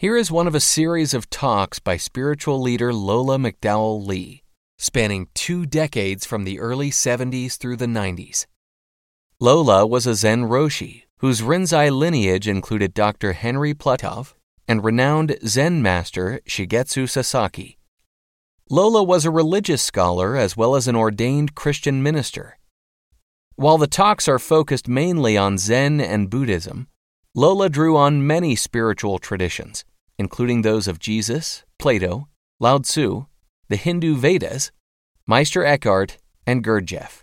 Here is one of a series of talks by spiritual leader Lola McDowell Lee, spanning two decades from the early 70s through the 90s. Lola was a Zen Roshi whose Rinzai lineage included Dr. Henry Platov and renowned Zen master Shigetsu Sasaki. Lola was a religious scholar as well as an ordained Christian minister. While the talks are focused mainly on Zen and Buddhism, Lola drew on many spiritual traditions, including those of Jesus, Plato, Lao Tzu, the Hindu Vedas, Meister Eckhart, and Gurdjieff.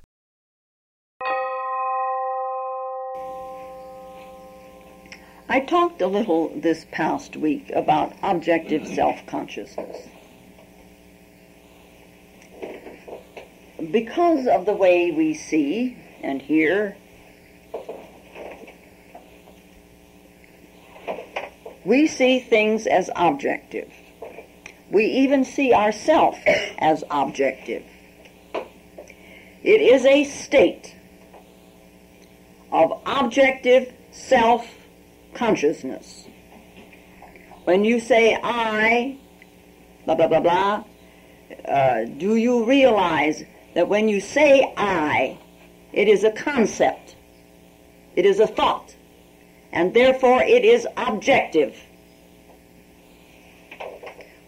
I talked a little this past week about objective self consciousness. Because of the way we see and hear We see things as objective. We even see ourselves as objective. It is a state of objective self consciousness. When you say I, blah, blah, blah, blah, uh, do you realize that when you say I, it is a concept, it is a thought, and therefore it is objective.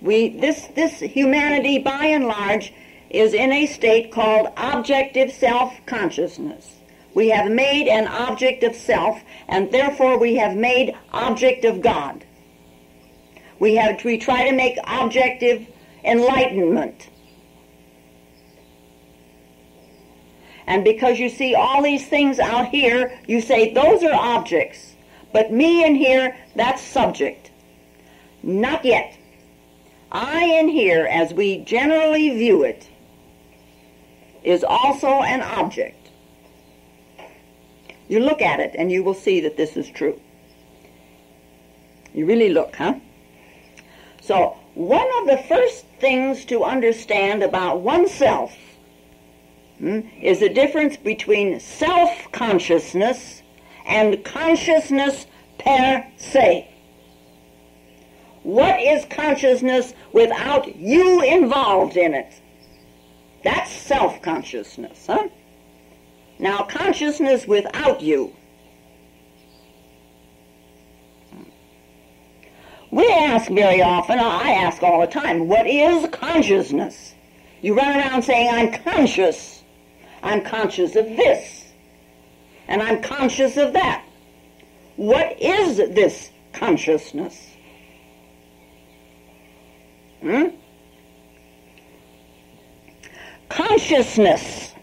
We, this, this humanity, by and large, is in a state called objective self-consciousness. We have made an object of self, and therefore we have made object of God. We have we try to make objective enlightenment. And because you see all these things out here, you say those are objects. But me in here, that's subject. Not yet. I in here, as we generally view it, is also an object. You look at it and you will see that this is true. You really look, huh? So, one of the first things to understand about oneself hmm, is the difference between self consciousness and consciousness per se. What is consciousness without you involved in it? That's self consciousness, huh? Now, consciousness without you. We ask very often, I ask all the time, what is consciousness? You run around saying, I'm conscious. I'm conscious of this and I'm conscious of that. What is this consciousness? Hmm? Consciousness,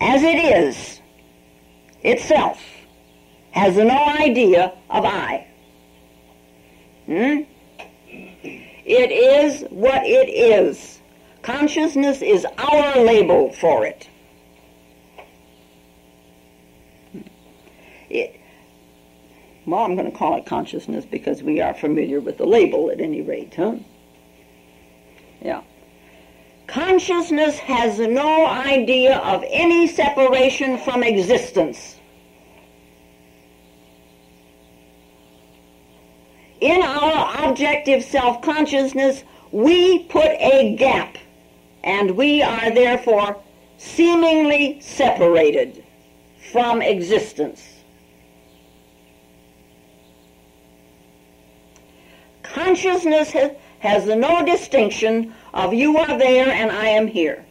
as it is itself, has no idea of I. Hmm? It is what it is. Consciousness is our label for it. It, well, I'm going to call it consciousness because we are familiar with the label at any rate, huh? Yeah. Consciousness has no idea of any separation from existence. In our objective self consciousness, we put a gap, and we are therefore seemingly separated from existence. Consciousness has, no distinction of you are there and I am here.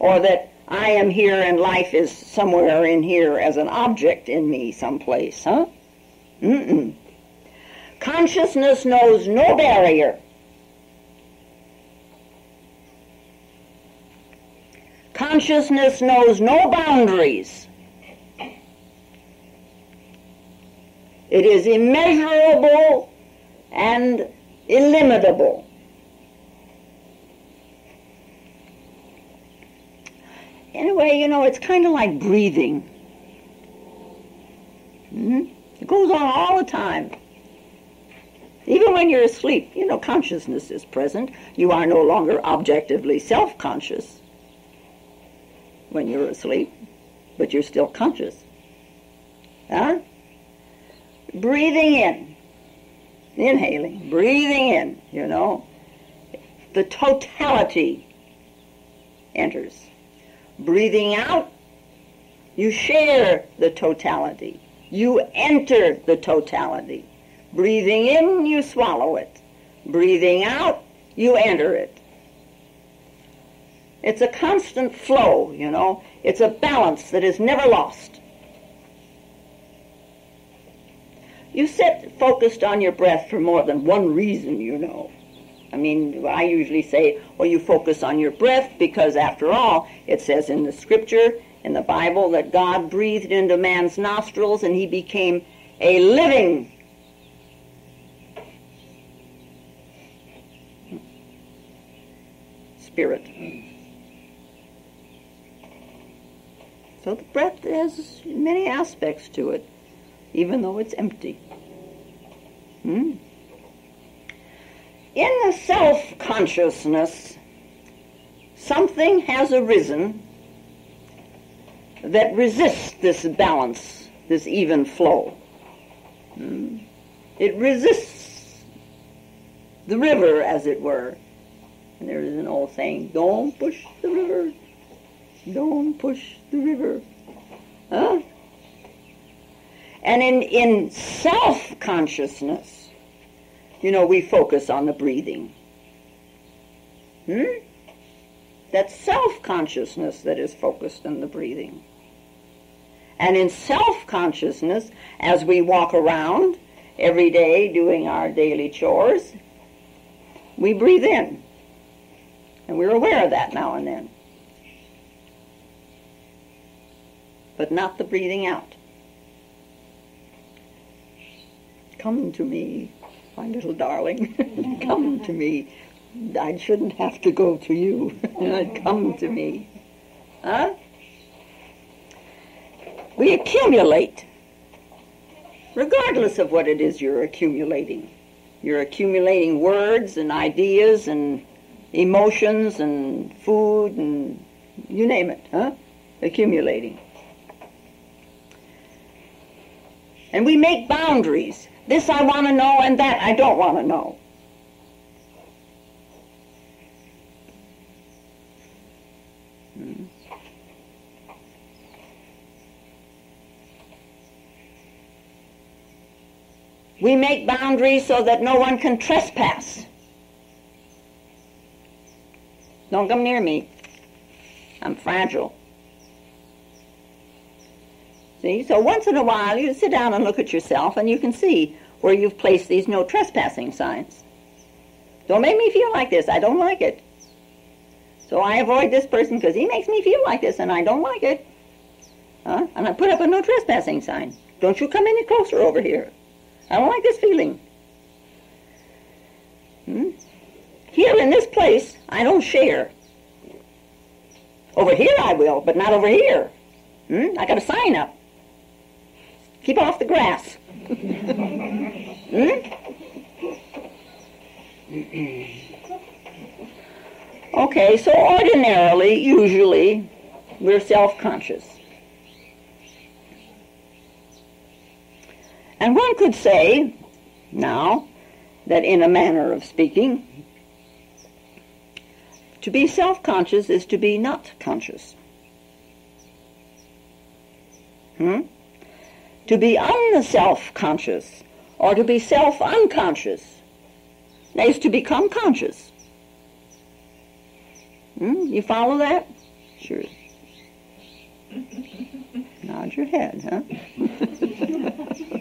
Or that I am here and life is somewhere in here as an object in me someplace, huh? Mm-mm. Consciousness knows no barrier. Consciousness knows no boundaries. It is immeasurable and illimitable. In a way, you know, it's kind of like breathing. Mm-hmm. It goes on all the time. Even when you're asleep, you know, consciousness is present. You are no longer objectively self conscious when you're asleep, but you're still conscious. Huh? Breathing in, inhaling, breathing in, you know, the totality enters. Breathing out, you share the totality. You enter the totality. Breathing in, you swallow it. Breathing out, you enter it. It's a constant flow, you know. It's a balance that is never lost. You sit focused on your breath for more than one reason, you know. I mean, I usually say, well, you focus on your breath because, after all, it says in the scripture, in the Bible, that God breathed into man's nostrils and he became a living spirit. So the breath has many aspects to it, even though it's empty. Hmm? In the self consciousness, something has arisen that resists this balance, this even flow. Hmm? It resists the river, as it were. And there is an old saying, don't push the river. Don't push the river. Huh? And in, in self-consciousness, you know, we focus on the breathing. Hmm? That self-consciousness that is focused on the breathing. And in self-consciousness, as we walk around every day doing our daily chores, we breathe in. And we're aware of that now and then. But not the breathing out. Come to me, my little darling. come to me. I shouldn't have to go to you. come to me. Huh? We accumulate, regardless of what it is you're accumulating. You're accumulating words and ideas and emotions and food and you name it, huh? Accumulating. And we make boundaries. This I want to know and that I don't want to know. Hmm. We make boundaries so that no one can trespass. Don't come near me. I'm fragile. See, so once in a while you sit down and look at yourself and you can see where you've placed these no trespassing signs. Don't make me feel like this. I don't like it. So I avoid this person because he makes me feel like this and I don't like it. Huh? And I put up a no trespassing sign. Don't you come any closer over here. I don't like this feeling. Hmm? Here in this place, I don't share. Over here I will, but not over here. Hmm? I got a sign up. Keep off the grass. hmm? Okay, so ordinarily, usually, we're self-conscious. And one could say, now, that in a manner of speaking, to be self-conscious is to be not conscious. Hmm? To be unself-conscious or to be self-unconscious is to become conscious. Hmm? You follow that? Sure. Nod your head, huh?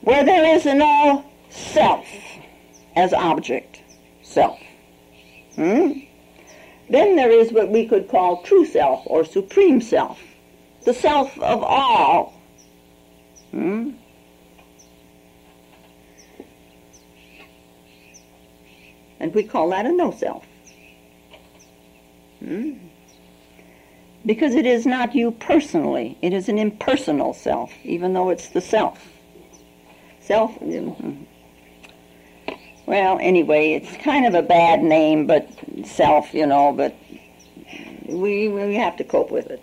Where there is no self as object, self. Hmm? Then there is what we could call true self or supreme self, the self of all. Hmm? And we call that a no self. Hmm? Because it is not you personally, it is an impersonal self, even though it's the self. Self, hmm. Well, anyway, it's kind of a bad name, but self, you know, but we we have to cope with it.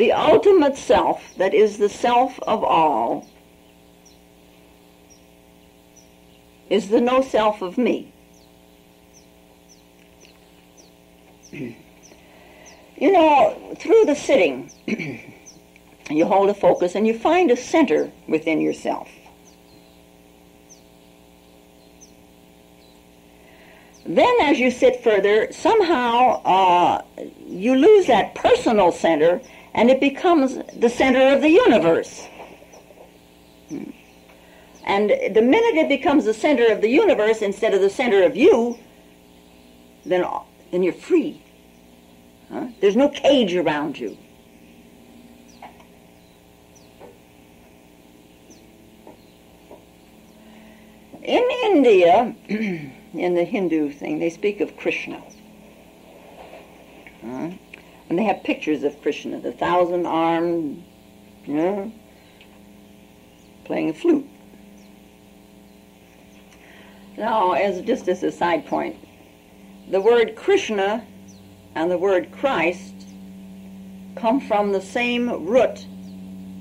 The ultimate self that is the self of all is the no self of me. You know, through the sitting, you hold a focus and you find a center within yourself. Then, as you sit further, somehow uh, you lose that personal center and it becomes the center of the universe. And the minute it becomes the center of the universe instead of the center of you, then, then you're free. Huh? There's no cage around you. In India, in the Hindu thing, they speak of Krishna. Huh? And they have pictures of Krishna, the thousand armed, you know, playing a flute. Now, as just as a side point, the word Krishna and the word Christ come from the same root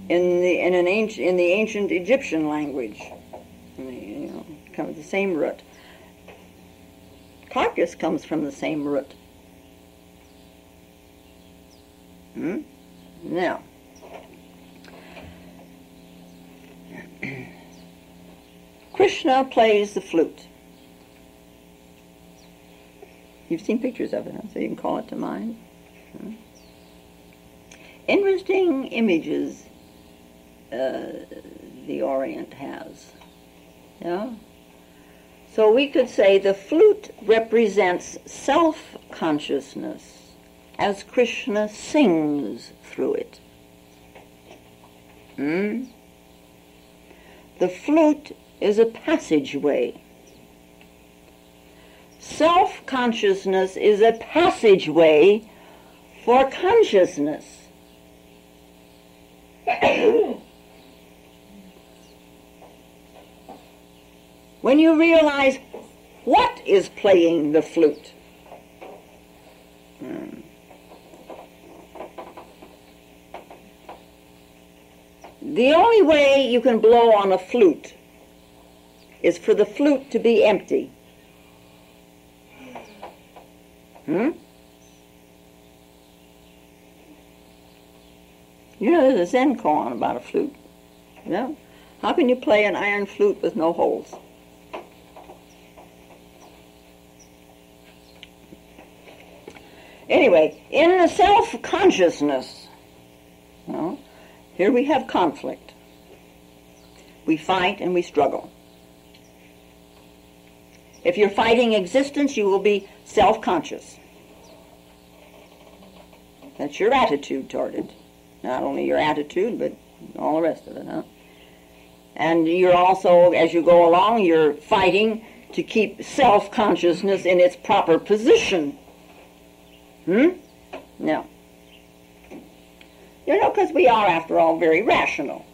in the in an ancient in the ancient Egyptian language. You know, comes the same root. Carcass comes from the same root. Hmm? Now, Krishna plays the flute. You've seen pictures of it, huh? so you can call it to mind. Hmm? Interesting images uh, the Orient has. Yeah? So we could say the flute represents self-consciousness as Krishna sings through it. Hmm? The flute is a passageway. Self consciousness is a passageway for consciousness. when you realize what is playing the flute, The only way you can blow on a flute is for the flute to be empty. Hmm? You know, there's a Zen koan about a flute. You know? How can you play an iron flute with no holes? Anyway, in the self-consciousness, you know, here we have conflict. We fight and we struggle. If you're fighting existence, you will be self-conscious. That's your attitude toward it. Not only your attitude, but all the rest of it, huh? And you're also, as you go along, you're fighting to keep self-consciousness in its proper position. Hmm? Now, you know, because we are, after all, very rational.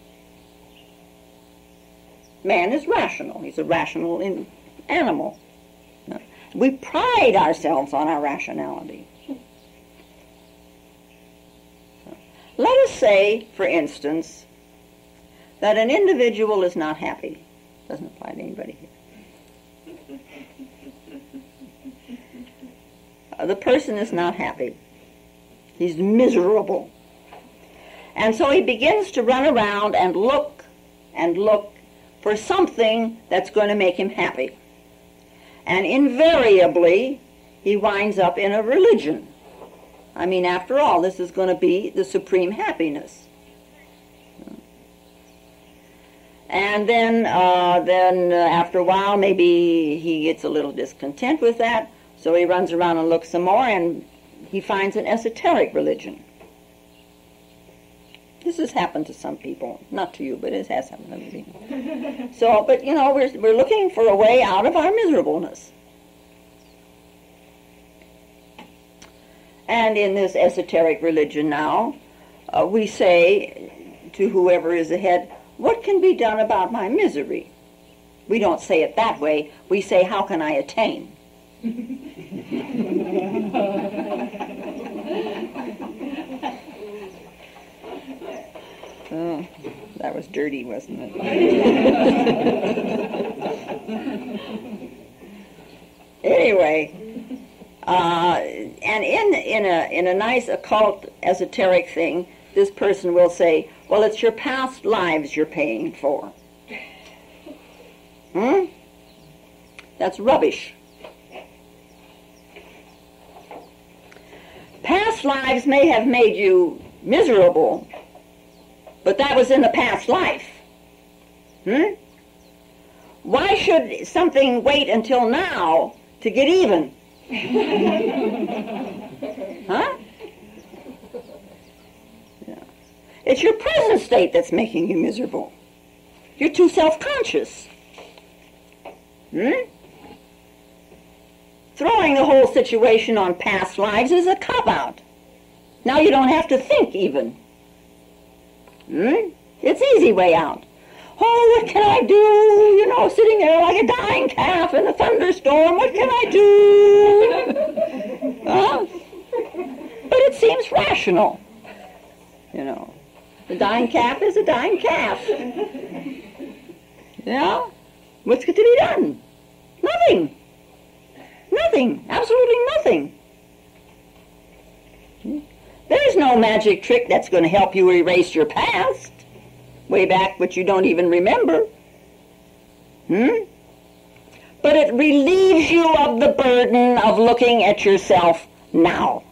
Man is rational. He's a rational in, animal. We pride ourselves on our rationality. Let us say, for instance, that an individual is not happy. Doesn't apply to anybody here. The person is not happy. He's miserable. And so he begins to run around and look and look for something that's going to make him happy. And invariably, he winds up in a religion. I mean, after all, this is going to be the supreme happiness. And then, uh, then uh, after a while, maybe he gets a little discontent with that, so he runs around and looks some more, and he finds an esoteric religion. This has happened to some people, not to you, but it has happened to me. so, but you know, we're, we're looking for a way out of our miserableness. And in this esoteric religion now, uh, we say to whoever is ahead, what can be done about my misery? We don't say it that way. We say, how can I attain? That was dirty, wasn't it? anyway, uh, and in in a in a nice occult esoteric thing, this person will say, "Well, it's your past lives you're paying for." Hmm? That's rubbish. Past lives may have made you miserable, but that was in the past life. Hmm? Why should something wait until now to get even? huh? Yeah. It's your present state that's making you miserable. You're too self-conscious. Hmm? Throwing the whole situation on past lives is a cop-out. Now you don't have to think even. Hmm? It's easy way out. Oh, what can I do? You know, sitting there like a dying calf in a thunderstorm. What can I do? huh? But it seems rational. You know, the dying calf is a dying calf. Yeah? What's got to be done? Nothing. Nothing. Absolutely nothing. There's no magic trick that's going to help you erase your past. Way back, which you don't even remember. Hmm? But it relieves you of the burden of looking at yourself now.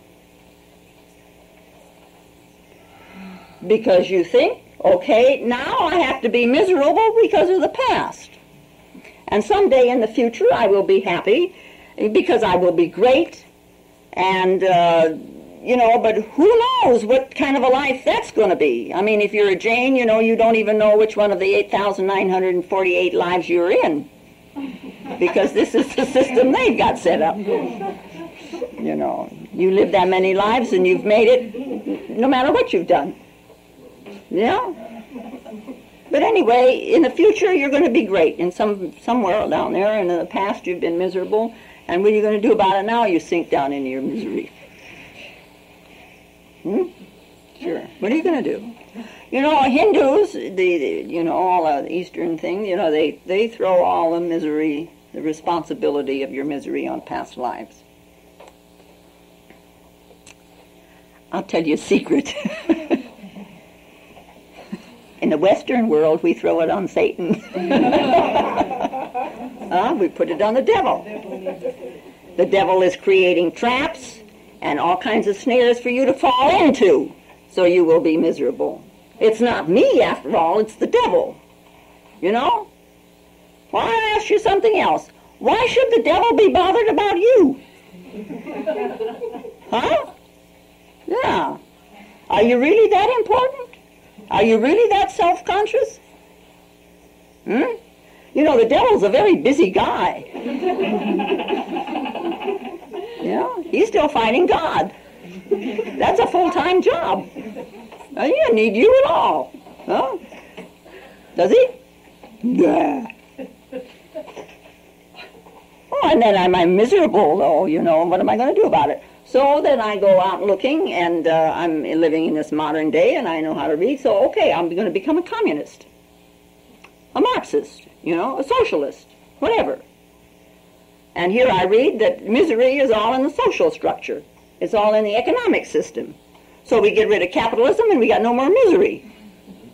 Because you think, okay, now I have to be miserable because of the past. And someday in the future I will be happy because I will be great. And, uh, you know, but who knows what kind of a life that's going to be. I mean, if you're a Jain, you know, you don't even know which one of the 8,948 lives you're in. Because this is the system they've got set up. You know, you live that many lives and you've made it no matter what you've done. Yeah? But anyway, in the future you're going to be great in some somewhere down there, and in the past you've been miserable. And what are you going to do about it now? You sink down into your misery. Hmm? Sure. What are you going to do? You know, Hindus, the, the you know all the Eastern thing, you know, they they throw all the misery, the responsibility of your misery on past lives. I'll tell you a secret. In the Western world, we throw it on Satan. uh, we put it on the devil. The devil is creating traps and all kinds of snares for you to fall into, so you will be miserable. It's not me, after all, it's the devil. You know? Well, I ask you something else. Why should the devil be bothered about you? huh? Yeah. Are you really that important? Are you really that self-conscious? Hmm? You know, the devil's a very busy guy. yeah, he's still fighting God. That's a full-time job. Uh, he doesn't need you at all. Huh? Does he? Yeah. Oh, and then I'm, I'm miserable, though, you know. What am I going to do about it? So then I go out looking, and uh, I'm living in this modern day, and I know how to read. So okay, I'm going to become a communist, a Marxist, you know, a socialist, whatever. And here I read that misery is all in the social structure. It's all in the economic system. So we get rid of capitalism, and we got no more misery.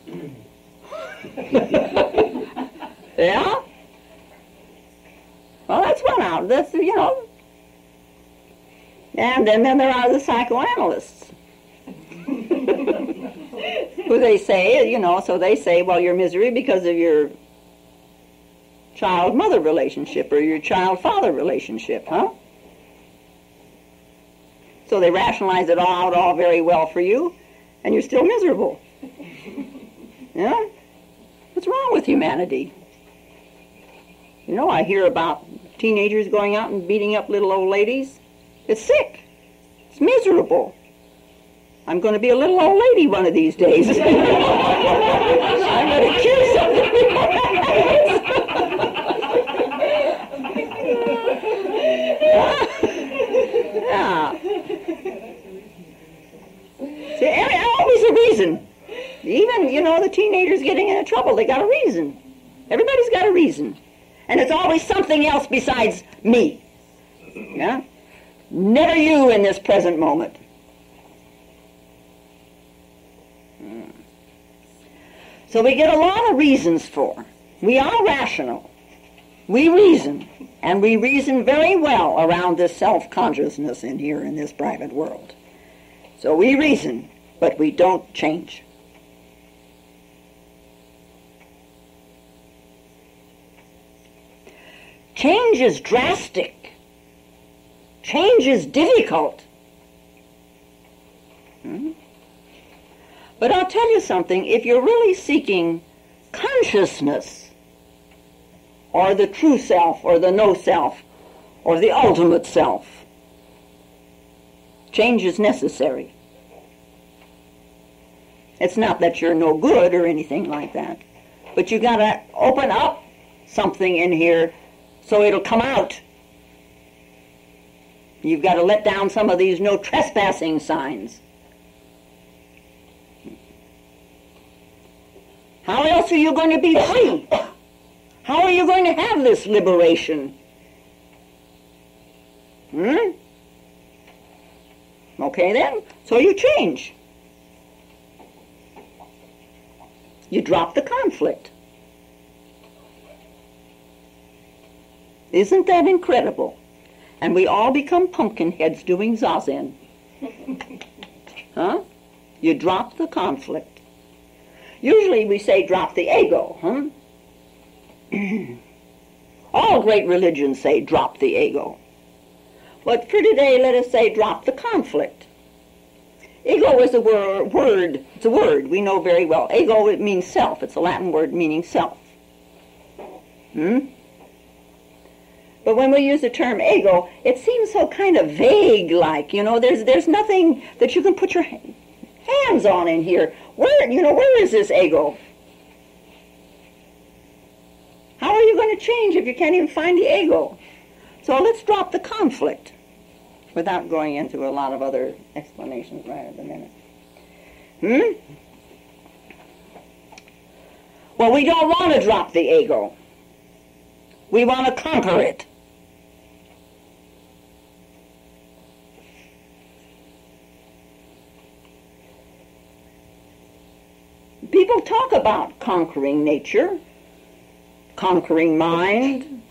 yeah. Well, that's one out. That's you know and then, then there are the psychoanalysts. Who they say, you know, so they say, well, your misery because of your child-mother relationship or your child-father relationship, huh? So they rationalize it all out all very well for you, and you're still miserable. Yeah? What's wrong with humanity? You know, I hear about teenagers going out and beating up little old ladies. It's sick. It's miserable. I'm going to be a little old lady one of these days. I'm going to kill something. yeah. See, always a reason. Even, you know, the teenagers getting into trouble, they got a reason. Everybody's got a reason. And it's always something else besides me. Yeah? Never you in this present moment. Hmm. So we get a lot of reasons for. We are rational. We reason. And we reason very well around this self-consciousness in here in this private world. So we reason, but we don't change. Change is drastic. Change is difficult. Hmm? But I'll tell you something, if you're really seeking consciousness, or the true self, or the no self, or the ultimate self, change is necessary. It's not that you're no good or anything like that, but you got to open up something in here so it'll come out. You've got to let down some of these no trespassing signs. How else are you going to be free? How are you going to have this liberation? Hmm? Okay then, so you change. You drop the conflict. Isn't that incredible? And we all become pumpkin heads doing zazen. huh? You drop the conflict. Usually we say drop the ego, huh? all great religions say drop the ego. But for today, let us say drop the conflict. Ego is a wor- word. It's a word we know very well. Ego it means self. It's a Latin word meaning self. Hmm? But when we use the term ego, it seems so kind of vague like, you know, there's there's nothing that you can put your hands on in here. Where, you know, where is this ego? How are you going to change if you can't even find the ego? So let's drop the conflict without going into a lot of other explanations right at the minute. Hmm? Well, we don't want to drop the ego. We want to conquer it. People talk about conquering nature, conquering mind,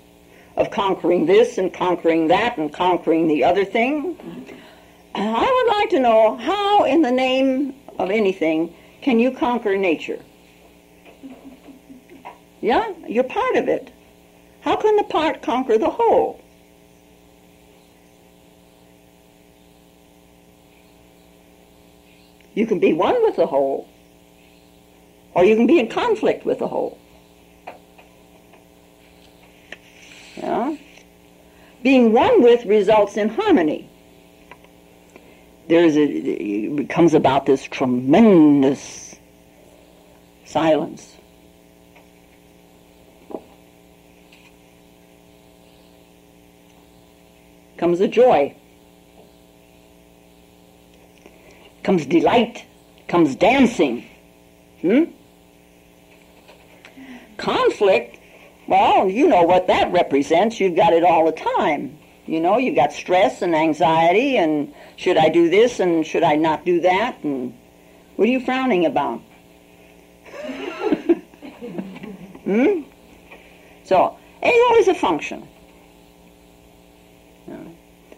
of conquering this and conquering that and conquering the other thing. I would like to know how, in the name of anything, can you conquer nature? Yeah, you're part of it. How can the part conquer the whole? You can be one with the whole, or you can be in conflict with the whole. Yeah? Being one with results in harmony. There's a, it becomes about this tremendous silence. Comes a joy. Comes delight. Comes dancing. Hmm? Conflict well, you know what that represents. You've got it all the time. You know, you've got stress and anxiety and should I do this and should I not do that? And what are you frowning about? hmm? So, ego is a function.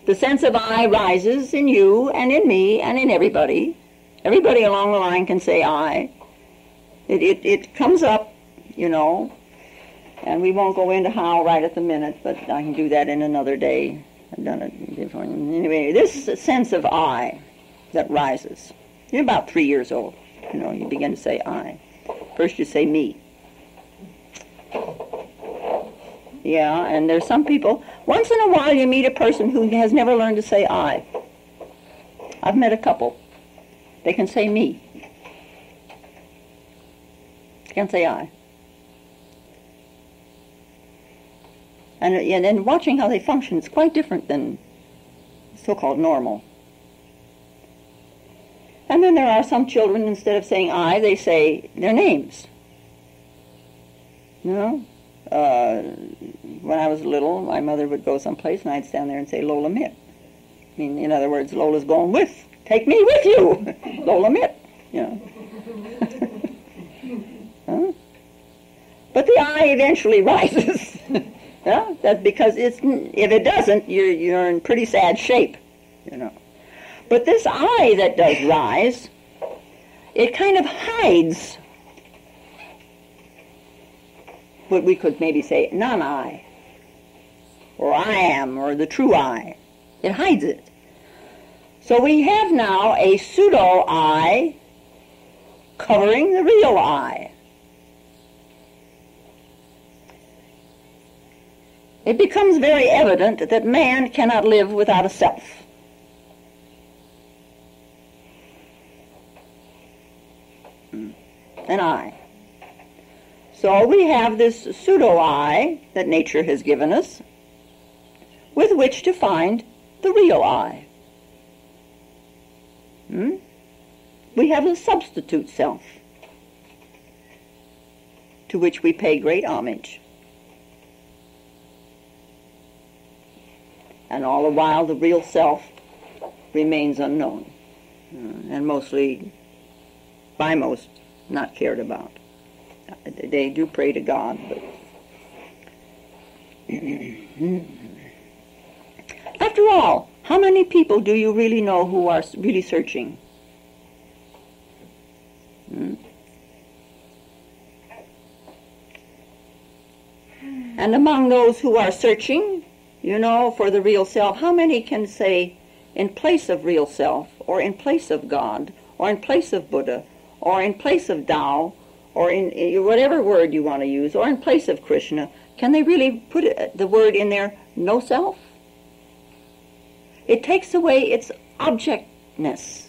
The sense of I rises in you and in me and in everybody. Everybody along the line can say I. It, it, it comes up, you know, and we won't go into how right at the minute, but I can do that in another day. I've done it before. Anyway, this sense of I that rises. You're about three years old. You know, you begin to say I. First you say me. Yeah, and there's some people, once in a while you meet a person who has never learned to say I. I've met a couple. They can say me. They can say I. And, and, and watching how they function is quite different than so-called normal. And then there are some children, instead of saying I, they say their names. You know? Uh, when I was little, my mother would go someplace and I'd stand there and say Lola Mitt. I mean, in other words, Lola's going with. Take me with you, Lola Mitt. You know. huh? But the I eventually rises. Yeah? That's because it's, if it doesn't, you're, you're in pretty sad shape. You know. But this I that does rise, it kind of hides what we could maybe say non-I, or I am, or the true I. It hides it. So we have now a pseudo-I covering the real I. It becomes very evident that man cannot live without a self. an I. So we have this pseudo-I that nature has given us with which to find the real I. Hmm? We have a substitute self to which we pay great homage. And all the while the real self remains unknown uh, and mostly by most not cared about. They do pray to God, but after all, how many people do you really know who are really searching? Hmm? And among those who are searching, you know, for the real self, how many can say, in place of real self, or in place of God, or in place of Buddha, or in place of Tao, or in, in whatever word you want to use, or in place of Krishna, can they really put it, the word in there, no self? It takes away its objectness.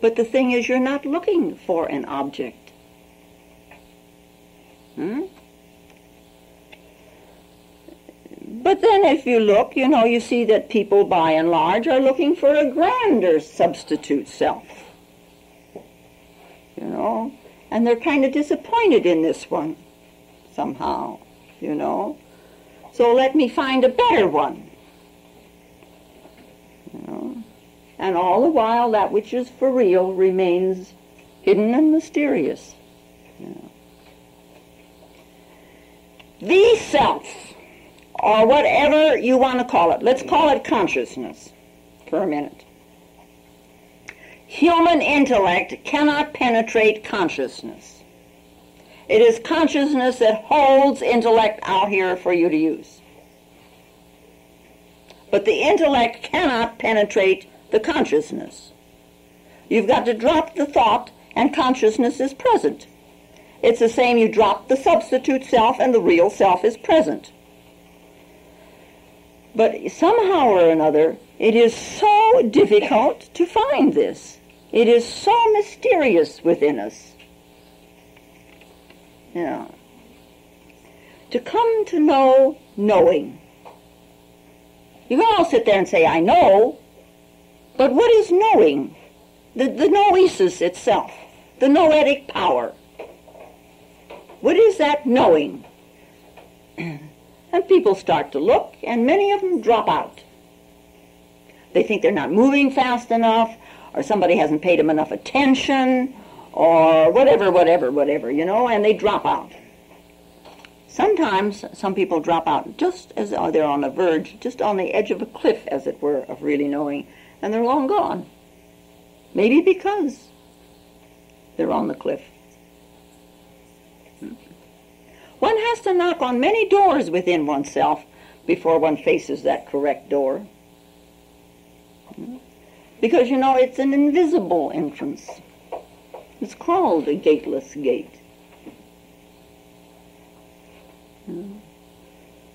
But the thing is, you're not looking for an object. Hmm? But then if you look, you know, you see that people by and large are looking for a grander substitute self. You know, and they're kind of disappointed in this one somehow, you know. So let me find a better one. You know. And all the while that which is for real remains hidden and mysterious. You know. The self or whatever you want to call it. Let's call it consciousness for a minute. Human intellect cannot penetrate consciousness. It is consciousness that holds intellect out here for you to use. But the intellect cannot penetrate the consciousness. You've got to drop the thought, and consciousness is present. It's the same you drop the substitute self, and the real self is present. But somehow or another, it is so difficult to find this. It is so mysterious within us. Yeah. To come to know knowing. You can all sit there and say, I know, but what is knowing? The, the noesis itself, the noetic power. What is that knowing? And people start to look, and many of them drop out. They think they're not moving fast enough, or somebody hasn't paid them enough attention, or whatever, whatever, whatever, you know, and they drop out. Sometimes some people drop out just as uh, they're on the verge, just on the edge of a cliff, as it were, of really knowing, and they're long gone. Maybe because they're on the cliff. One has to knock on many doors within oneself before one faces that correct door. Because, you know, it's an invisible entrance. It's called a gateless gate.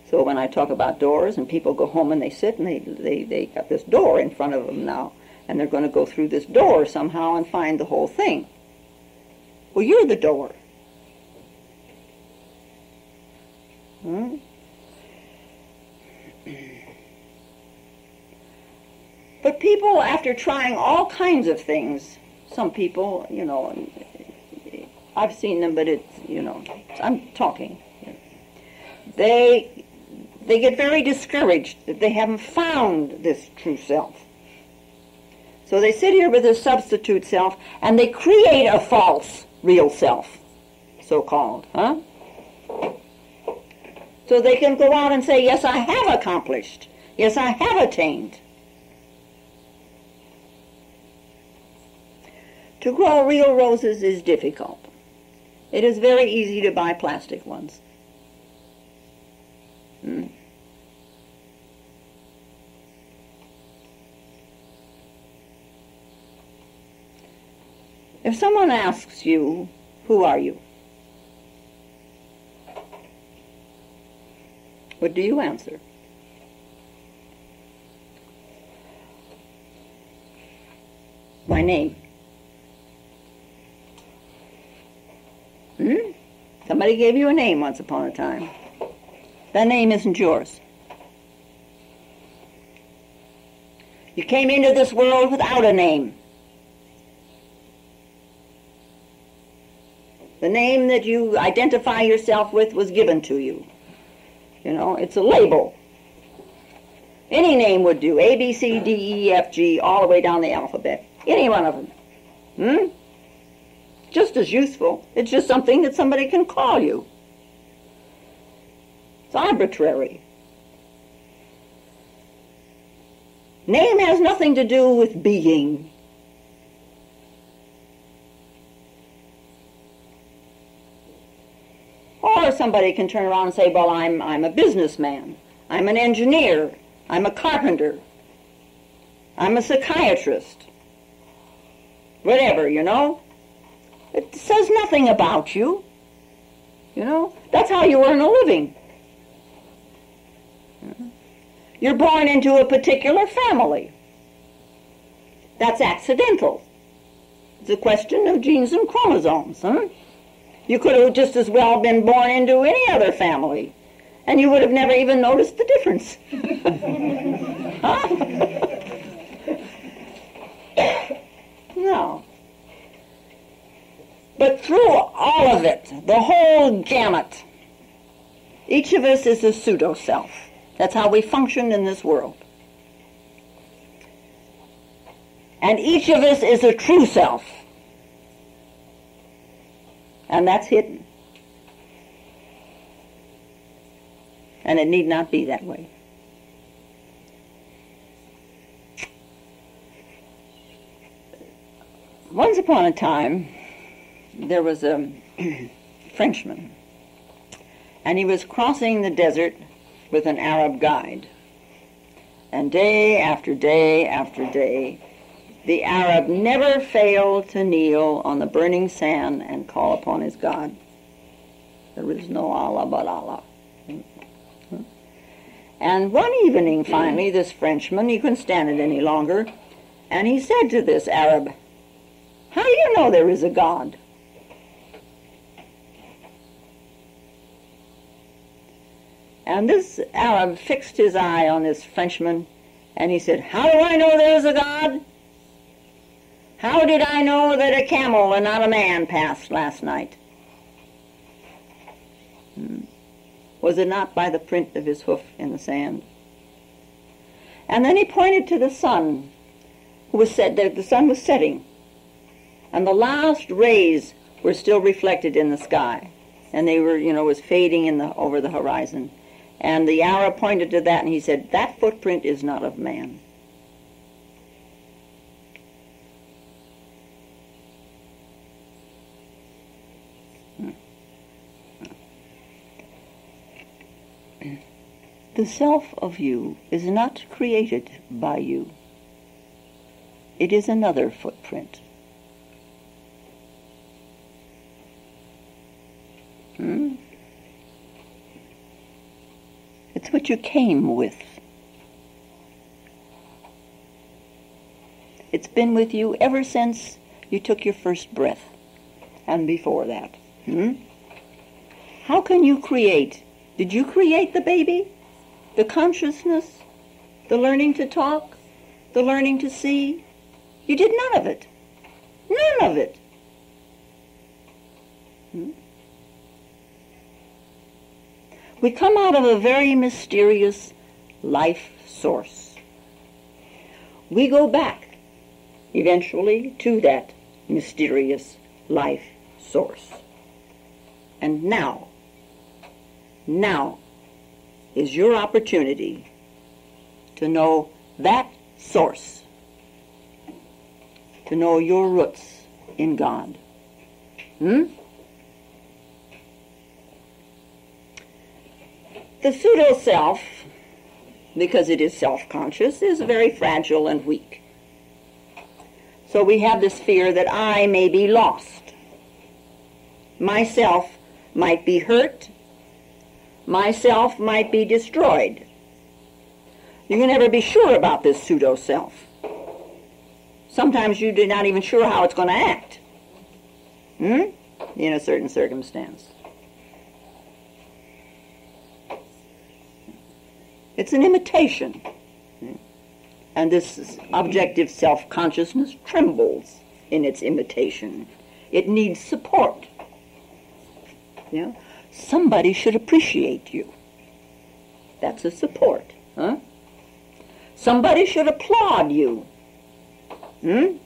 So when I talk about doors and people go home and they sit and they, they, they got this door in front of them now and they're going to go through this door somehow and find the whole thing. Well, you're the door. Hmm? But people, after trying all kinds of things, some people, you know, I've seen them, but it's, you know, I'm talking. They, they get very discouraged that they haven't found this true self. So they sit here with a substitute self and they create a false real self, so called, huh? So they can go out and say, Yes, I have accomplished. Yes, I have attained. To grow real roses is difficult. It is very easy to buy plastic ones. Hmm. If someone asks you, who are you? What do you answer? My name. Hmm? Somebody gave you a name once upon a time. That name isn't yours. You came into this world without a name. The name that you identify yourself with was given to you. You know, it's a label. Any name would do. A, B, C, D, E, F, G, all the way down the alphabet. Any one of them. Hmm? just as useful. It's just something that somebody can call you. It's arbitrary. Name has nothing to do with being. Or somebody can turn around and say, well, I'm, I'm a businessman. I'm an engineer. I'm a carpenter. I'm a psychiatrist. Whatever, you know. It says nothing about you. You know, that's how you earn a living. You're born into a particular family. That's accidental. It's a question of genes and chromosomes, huh? You could have just as well been born into any other family, and you would have never even noticed the difference. huh? no. But through all of it, the whole gamut, each of us is a pseudo self. That's how we function in this world. And each of us is a true self. And that's hidden. And it need not be that way. Once upon a time, there was a Frenchman, and he was crossing the desert with an Arab guide. And day after day after day, the Arab never failed to kneel on the burning sand and call upon his God. There is no Allah but Allah. And one evening, finally, this Frenchman, he couldn't stand it any longer, and he said to this Arab, How do you know there is a God? And this Arab fixed his eye on this Frenchman and he said, How do I know there is a God? How did I know that a camel and not a man passed last night? Hmm. Was it not by the print of his hoof in the sand? And then he pointed to the sun, who was set, the sun was setting, and the last rays were still reflected in the sky, and they were, you know, was fading in the over the horizon. And the Arab pointed to that and he said, That footprint is not of man. The self of you is not created by you. It is another footprint. Hmm? It's what you came with. It's been with you ever since you took your first breath and before that. Hmm? How can you create? Did you create the baby? The consciousness? The learning to talk? the learning to see? You did none of it. None of it. Hmm? We come out of a very mysterious life source. We go back eventually to that mysterious life source. And now, now is your opportunity to know that source, to know your roots in God. Hmm? The pseudo self, because it is self conscious, is very fragile and weak. So we have this fear that I may be lost. Myself might be hurt. Myself might be destroyed. You can never be sure about this pseudo self. Sometimes you're not even sure how it's going to act hmm? in a certain circumstance. It's an imitation. And this objective self consciousness trembles in its imitation. It needs support. Yeah? Somebody should appreciate you. That's a support. Huh? Somebody should applaud you. Hmm?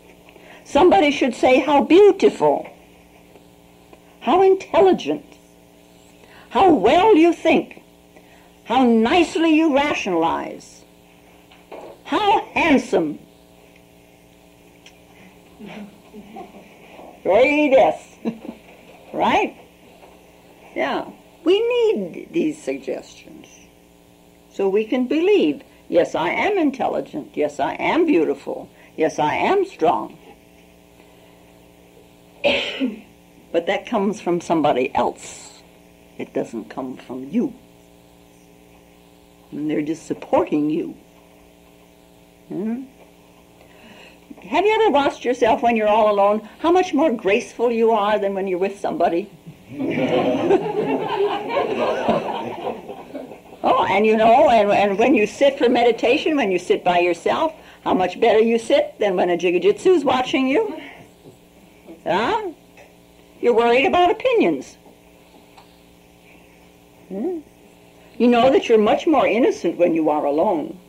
Somebody should say how beautiful, how intelligent, how well you think, how nicely you rationalize. How handsome. Yes. right? Yeah. We need these suggestions so we can believe yes, I am intelligent. Yes, I am beautiful. Yes, I am strong. but that comes from somebody else. It doesn't come from you and they're just supporting you. Hmm? Have you ever watched yourself when you're all alone? How much more graceful you are than when you're with somebody? oh, and you know, and, and when you sit for meditation, when you sit by yourself, how much better you sit than when a jikijitsu's watching you? Huh? You're worried about opinions. Hmm? You know that you're much more innocent when you are alone.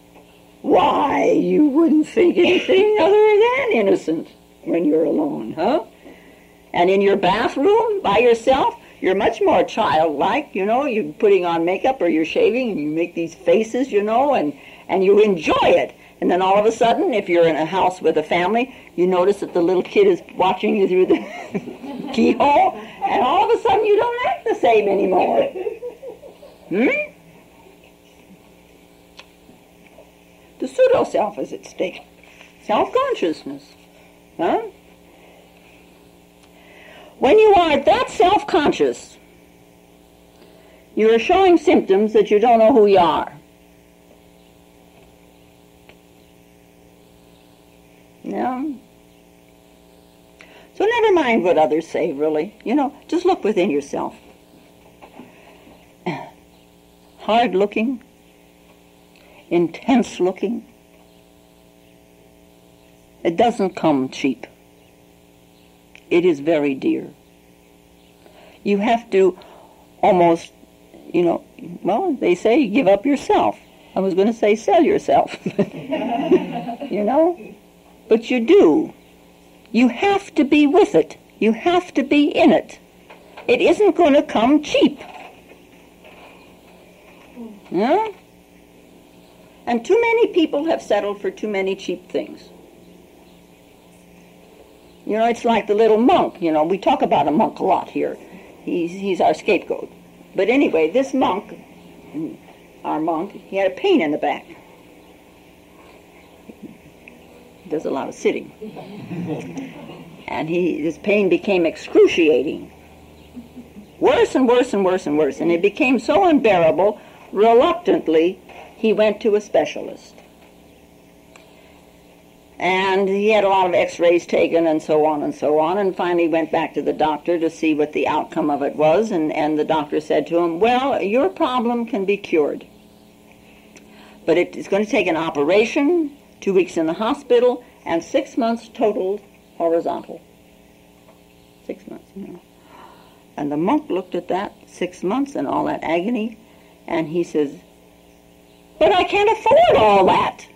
Why, you wouldn't think anything other than innocent when you're alone, huh? And in your bathroom by yourself, you're much more childlike, you know, you're putting on makeup or you're shaving and you make these faces, you know, and, and you enjoy it. And then all of a sudden, if you're in a house with a family, you notice that the little kid is watching you through the keyhole, and all of a sudden you don't act the same anymore. Hmm? The pseudo self is at stake. Self consciousness. Huh? When you are that self conscious, you are showing symptoms that you don't know who you are. No? So never mind what others say, really. You know, just look within yourself. Hard looking, intense looking. It doesn't come cheap. It is very dear. You have to almost, you know, well, they say give up yourself. I was going to say sell yourself. you know? But you do. You have to be with it. You have to be in it. It isn't going to come cheap. Yeah? And too many people have settled for too many cheap things. You know, it's like the little monk. You know, we talk about a monk a lot here. He's, he's our scapegoat. But anyway, this monk, our monk, he had a pain in the back. He does a lot of sitting. and he, his pain became excruciating. Worse and worse and worse and worse. And it became so unbearable, reluctantly, he went to a specialist. And he had a lot of x-rays taken and so on and so on, and finally went back to the doctor to see what the outcome of it was, and, and the doctor said to him, well, your problem can be cured. But it's going to take an operation two weeks in the hospital, and six months total horizontal. Six months, you know. And the monk looked at that six months and all that agony, and he says, But I can't afford all that.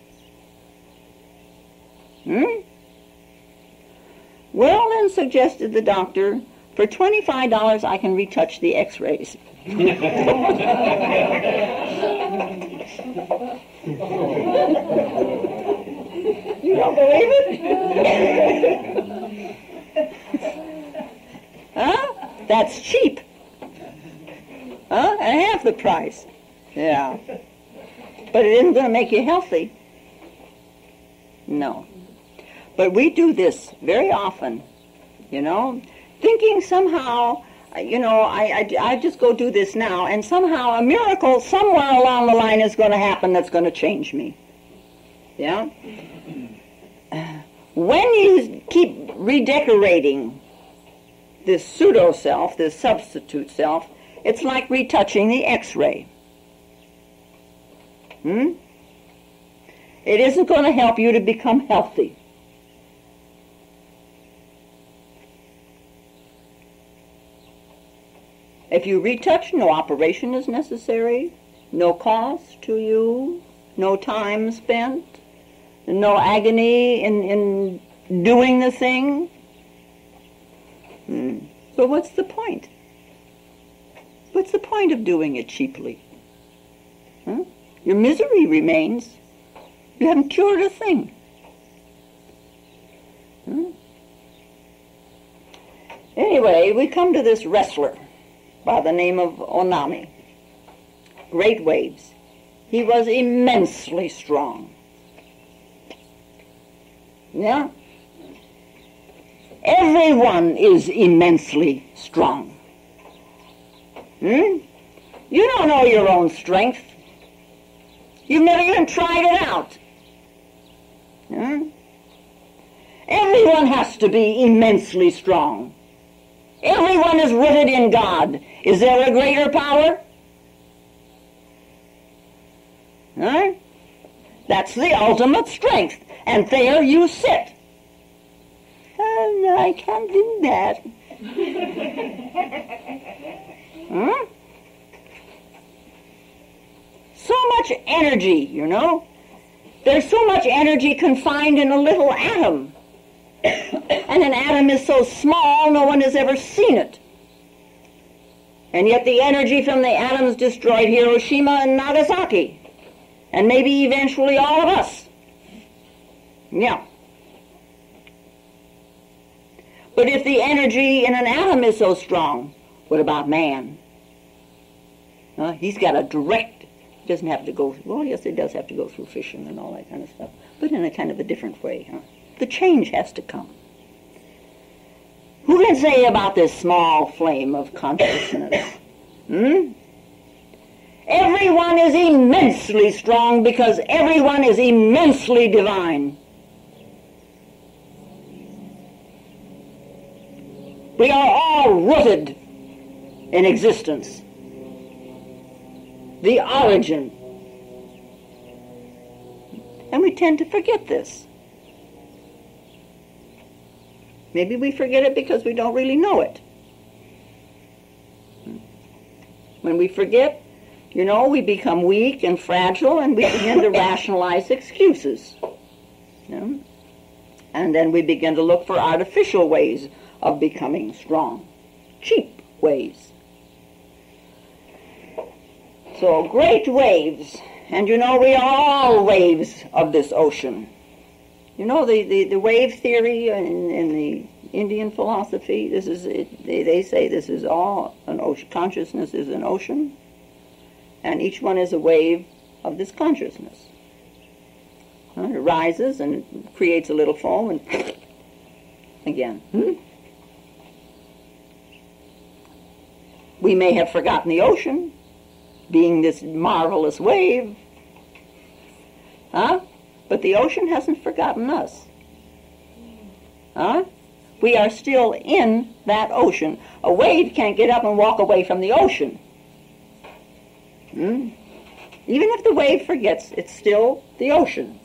Hmm? Well, then, suggested the doctor, for $25 I can retouch the x rays. you don't believe it? huh? That's cheap. Huh? And half the price. Yeah. But it isn't going to make you healthy. No. But we do this very often, you know, thinking somehow, you know, I, I, I just go do this now, and somehow a miracle somewhere along the line is going to happen that's going to change me. Yeah? When you keep redecorating this pseudo self, this substitute self, it's like retouching the x ray. Hmm? It isn't going to help you to become healthy. If you retouch, no operation is necessary, no cost to you, no time spent, no agony in, in doing the thing. Hmm. So what's the point? What's the point of doing it cheaply? Huh? Your misery remains. You haven't cured a thing. Hmm? Anyway, we come to this wrestler by the name of Onami. Great waves. He was immensely strong. Yeah? Everyone is immensely strong. Hmm? You don't know your own strength. You've never even tried it out. Hmm? Everyone has to be immensely strong. Everyone is rooted in God. Is there a greater power? Huh? That's the ultimate strength. And there you sit. Oh, I can't do that. huh? So much energy, you know. There's so much energy confined in a little atom. and an atom is so small, no one has ever seen it. And yet the energy from the atoms destroyed Hiroshima and Nagasaki. And maybe eventually all of us. Yeah. But if the energy in an atom is so strong, what about man? Uh, he's got a direct, doesn't have to go, well, yes, it does have to go through fission and all that kind of stuff, but in a kind of a different way. Huh? The change has to come. Who can say about this small flame of consciousness? Hmm? Everyone is immensely strong because everyone is immensely divine. We are all rooted in existence. The origin. And we tend to forget this. Maybe we forget it because we don't really know it. When we forget, you know, we become weak and fragile and we begin to rationalize excuses. You know? And then we begin to look for artificial ways of becoming strong, cheap ways. So great waves, and you know we are all waves of this ocean. You know the, the, the wave theory and, in the Indian philosophy. This is it, they, they say this is all an ocean. Consciousness is an ocean, and each one is a wave of this consciousness. Uh, it rises and creates a little foam, and again. Hmm? We may have forgotten the ocean, being this marvelous wave, huh? But the ocean hasn't forgotten us. Huh? We are still in that ocean. A wave can't get up and walk away from the ocean. Hmm? Even if the wave forgets, it's still the ocean.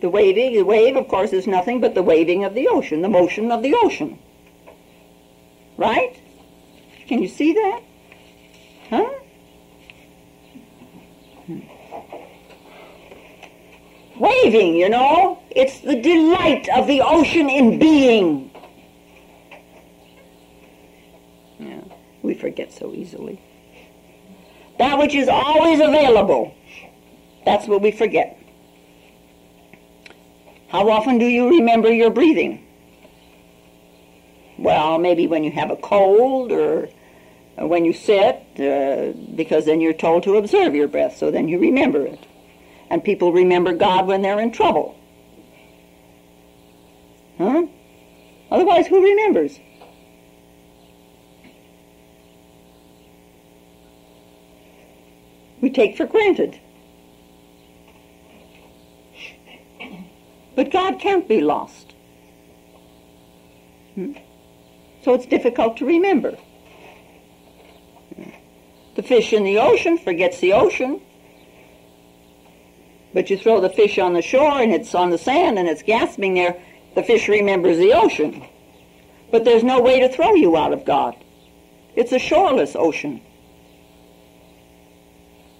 The waving, the wave, of course, is nothing but the waving of the ocean, the motion of the ocean. Right? Can you see that? Huh? Waving, you know, it's the delight of the ocean in being. Yeah, we forget so easily. That which is always available, that's what we forget. How often do you remember your breathing? Well, maybe when you have a cold or when you sit, uh, because then you're told to observe your breath, so then you remember it. And people remember God when they're in trouble. Huh? Otherwise, who remembers? We take for granted. But God can't be lost. Hmm? So it's difficult to remember. The fish in the ocean forgets the ocean. But you throw the fish on the shore and it's on the sand and it's gasping there, the fish remembers the ocean. But there's no way to throw you out of God. It's a shoreless ocean.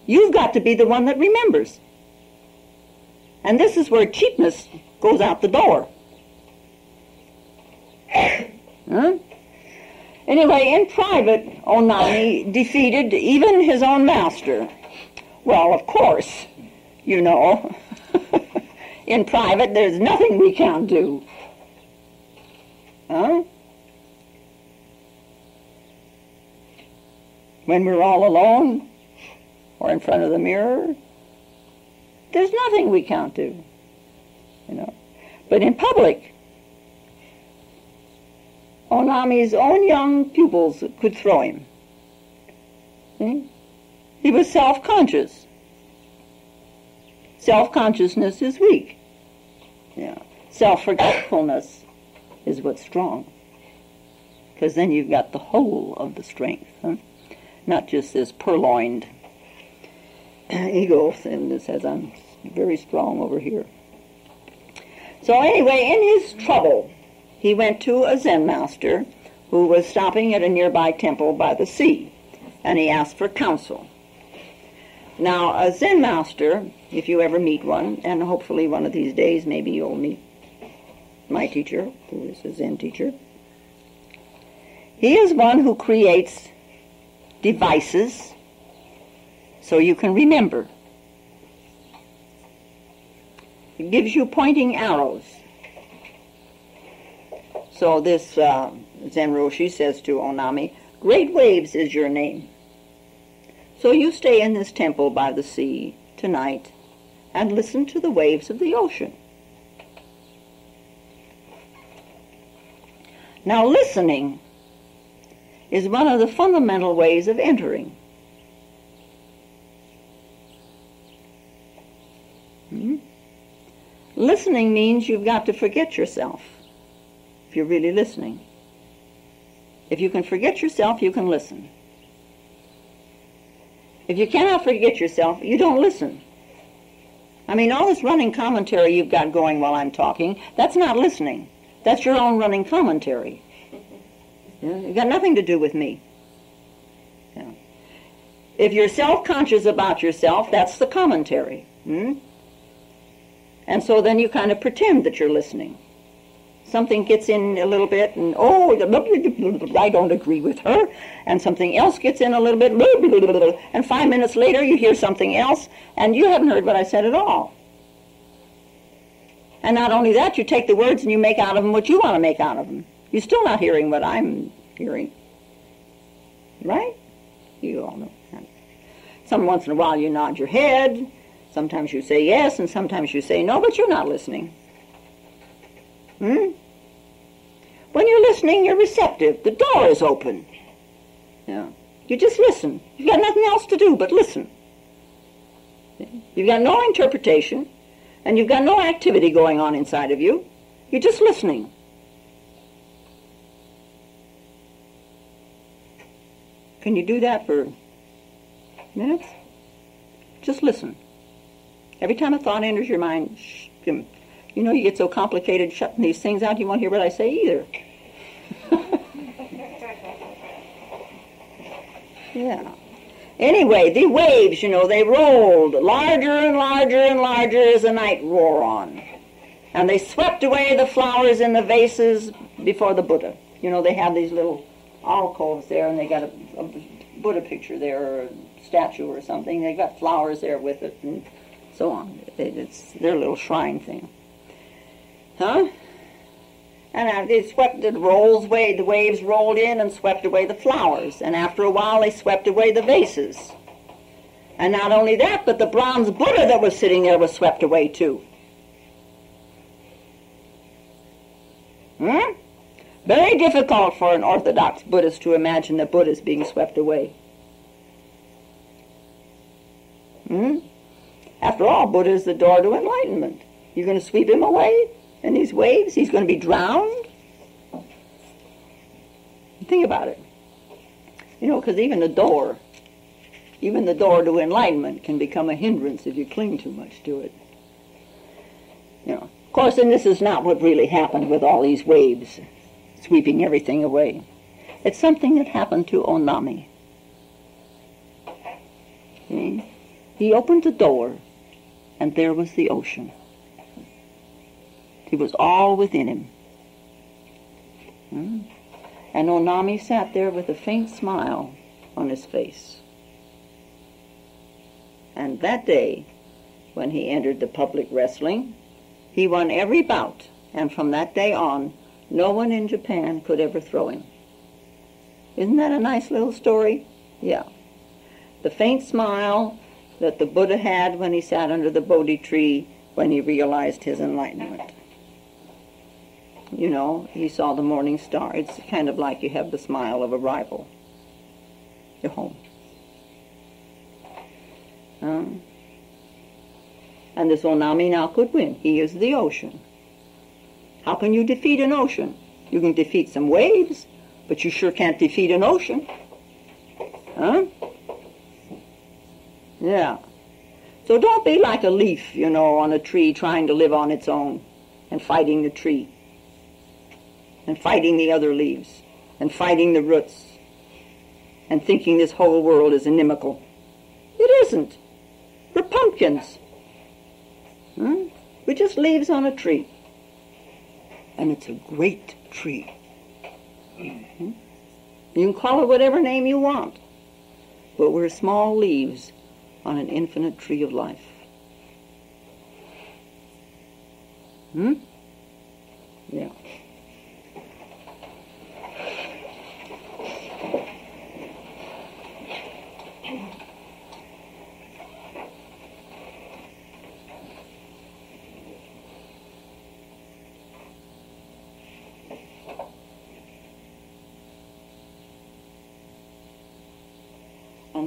You've got to be the one that remembers. And this is where cheapness goes out the door. huh? Anyway, in private, Onami defeated even his own master. Well, of course, you know, in private there's nothing we can't do. Huh? When we're all alone or in front of the mirror, there's nothing we can't do. You know. But in public, Onami's own young pupils could throw him. See? He was self-conscious. Self-consciousness is weak. Yeah. Self-forgetfulness is what's strong. Because then you've got the whole of the strength, huh? not just this purloined ego thing that says I'm very strong over here. So anyway, in his trouble, he went to a Zen master who was stopping at a nearby temple by the sea, and he asked for counsel. Now, a Zen master, if you ever meet one, and hopefully one of these days maybe you'll meet my teacher, who is a Zen teacher, he is one who creates devices so you can remember. It gives you pointing arrows. So this uh, Zen Roshi says to Onami, Great Waves is your name. So you stay in this temple by the sea tonight and listen to the waves of the ocean. Now listening is one of the fundamental ways of entering. Hmm? Listening means you've got to forget yourself if you're really listening. If you can forget yourself, you can listen. If you cannot forget yourself, you don't listen. I mean, all this running commentary you've got going while I'm talking, that's not listening. That's your own running commentary. You've got nothing to do with me. If you're self-conscious about yourself, that's the commentary. Hmm? And so then you kind of pretend that you're listening something gets in a little bit, and oh, I don't agree with her, and something else gets in a little bit, and five minutes later you hear something else, and you haven't heard what I said at all. And not only that, you take the words and you make out of them what you want to make out of them. You're still not hearing what I'm hearing. Right? You all know that. Some once in a while you nod your head, sometimes you say yes, and sometimes you say no, but you're not listening. Hmm? When you're listening, you're receptive. The door is open. Yeah. You just listen. You've got nothing else to do but listen. You've got no interpretation, and you've got no activity going on inside of you. You're just listening. Can you do that for minutes? Just listen. Every time a thought enters your mind, You know, you get so complicated shutting these things out, you won't hear what I say either. yeah. Anyway, the waves, you know, they rolled larger and larger and larger as the night wore on. And they swept away the flowers in the vases before the Buddha. You know, they have these little alcoves there, and they got a, a Buddha picture there, or a statue or something. They got flowers there with it, and so on. It's their little shrine thing. Huh? And they swept the rolls away, the waves rolled in and swept away the flowers. And after a while, they swept away the vases. And not only that, but the bronze Buddha that was sitting there was swept away too. Hmm? Very difficult for an Orthodox Buddhist to imagine that Buddha is being swept away. Hmm? After all, Buddha is the door to enlightenment. You're going to sweep him away? In these waves? He's going to be drowned? Think about it. You know, because even the door, even the door to enlightenment can become a hindrance if you cling too much to it. You know, of course, and this is not what really happened with all these waves sweeping everything away. It's something that happened to Onami. See? He opened the door, and there was the ocean. It was all within him. Hmm? And Onami sat there with a faint smile on his face. And that day, when he entered the public wrestling, he won every bout, and from that day on, no one in Japan could ever throw him. Isn't that a nice little story? Yeah. The faint smile that the Buddha had when he sat under the Bodhi tree when he realized his enlightenment you know, he saw the morning star. It's kind of like you have the smile of a rival. You're home. Um, and this Onami now could win. He is the ocean. How can you defeat an ocean? You can defeat some waves, but you sure can't defeat an ocean. Huh? Yeah. So don't be like a leaf, you know, on a tree trying to live on its own and fighting the tree and fighting the other leaves and fighting the roots and thinking this whole world is inimical. It isn't. We're pumpkins. Hmm? We're just leaves on a tree. And it's a great tree. hmm You can call it whatever name you want. But we're small leaves on an infinite tree of life. Hmm? Yeah.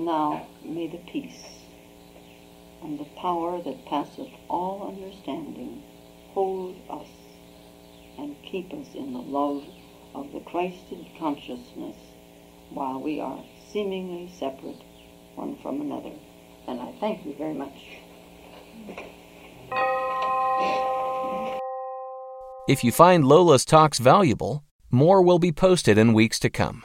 Now may the peace and the power that passeth all understanding hold us and keep us in the love of the Christed consciousness while we are seemingly separate one from another. And I thank you very much. If you find Lola's talks valuable, more will be posted in weeks to come.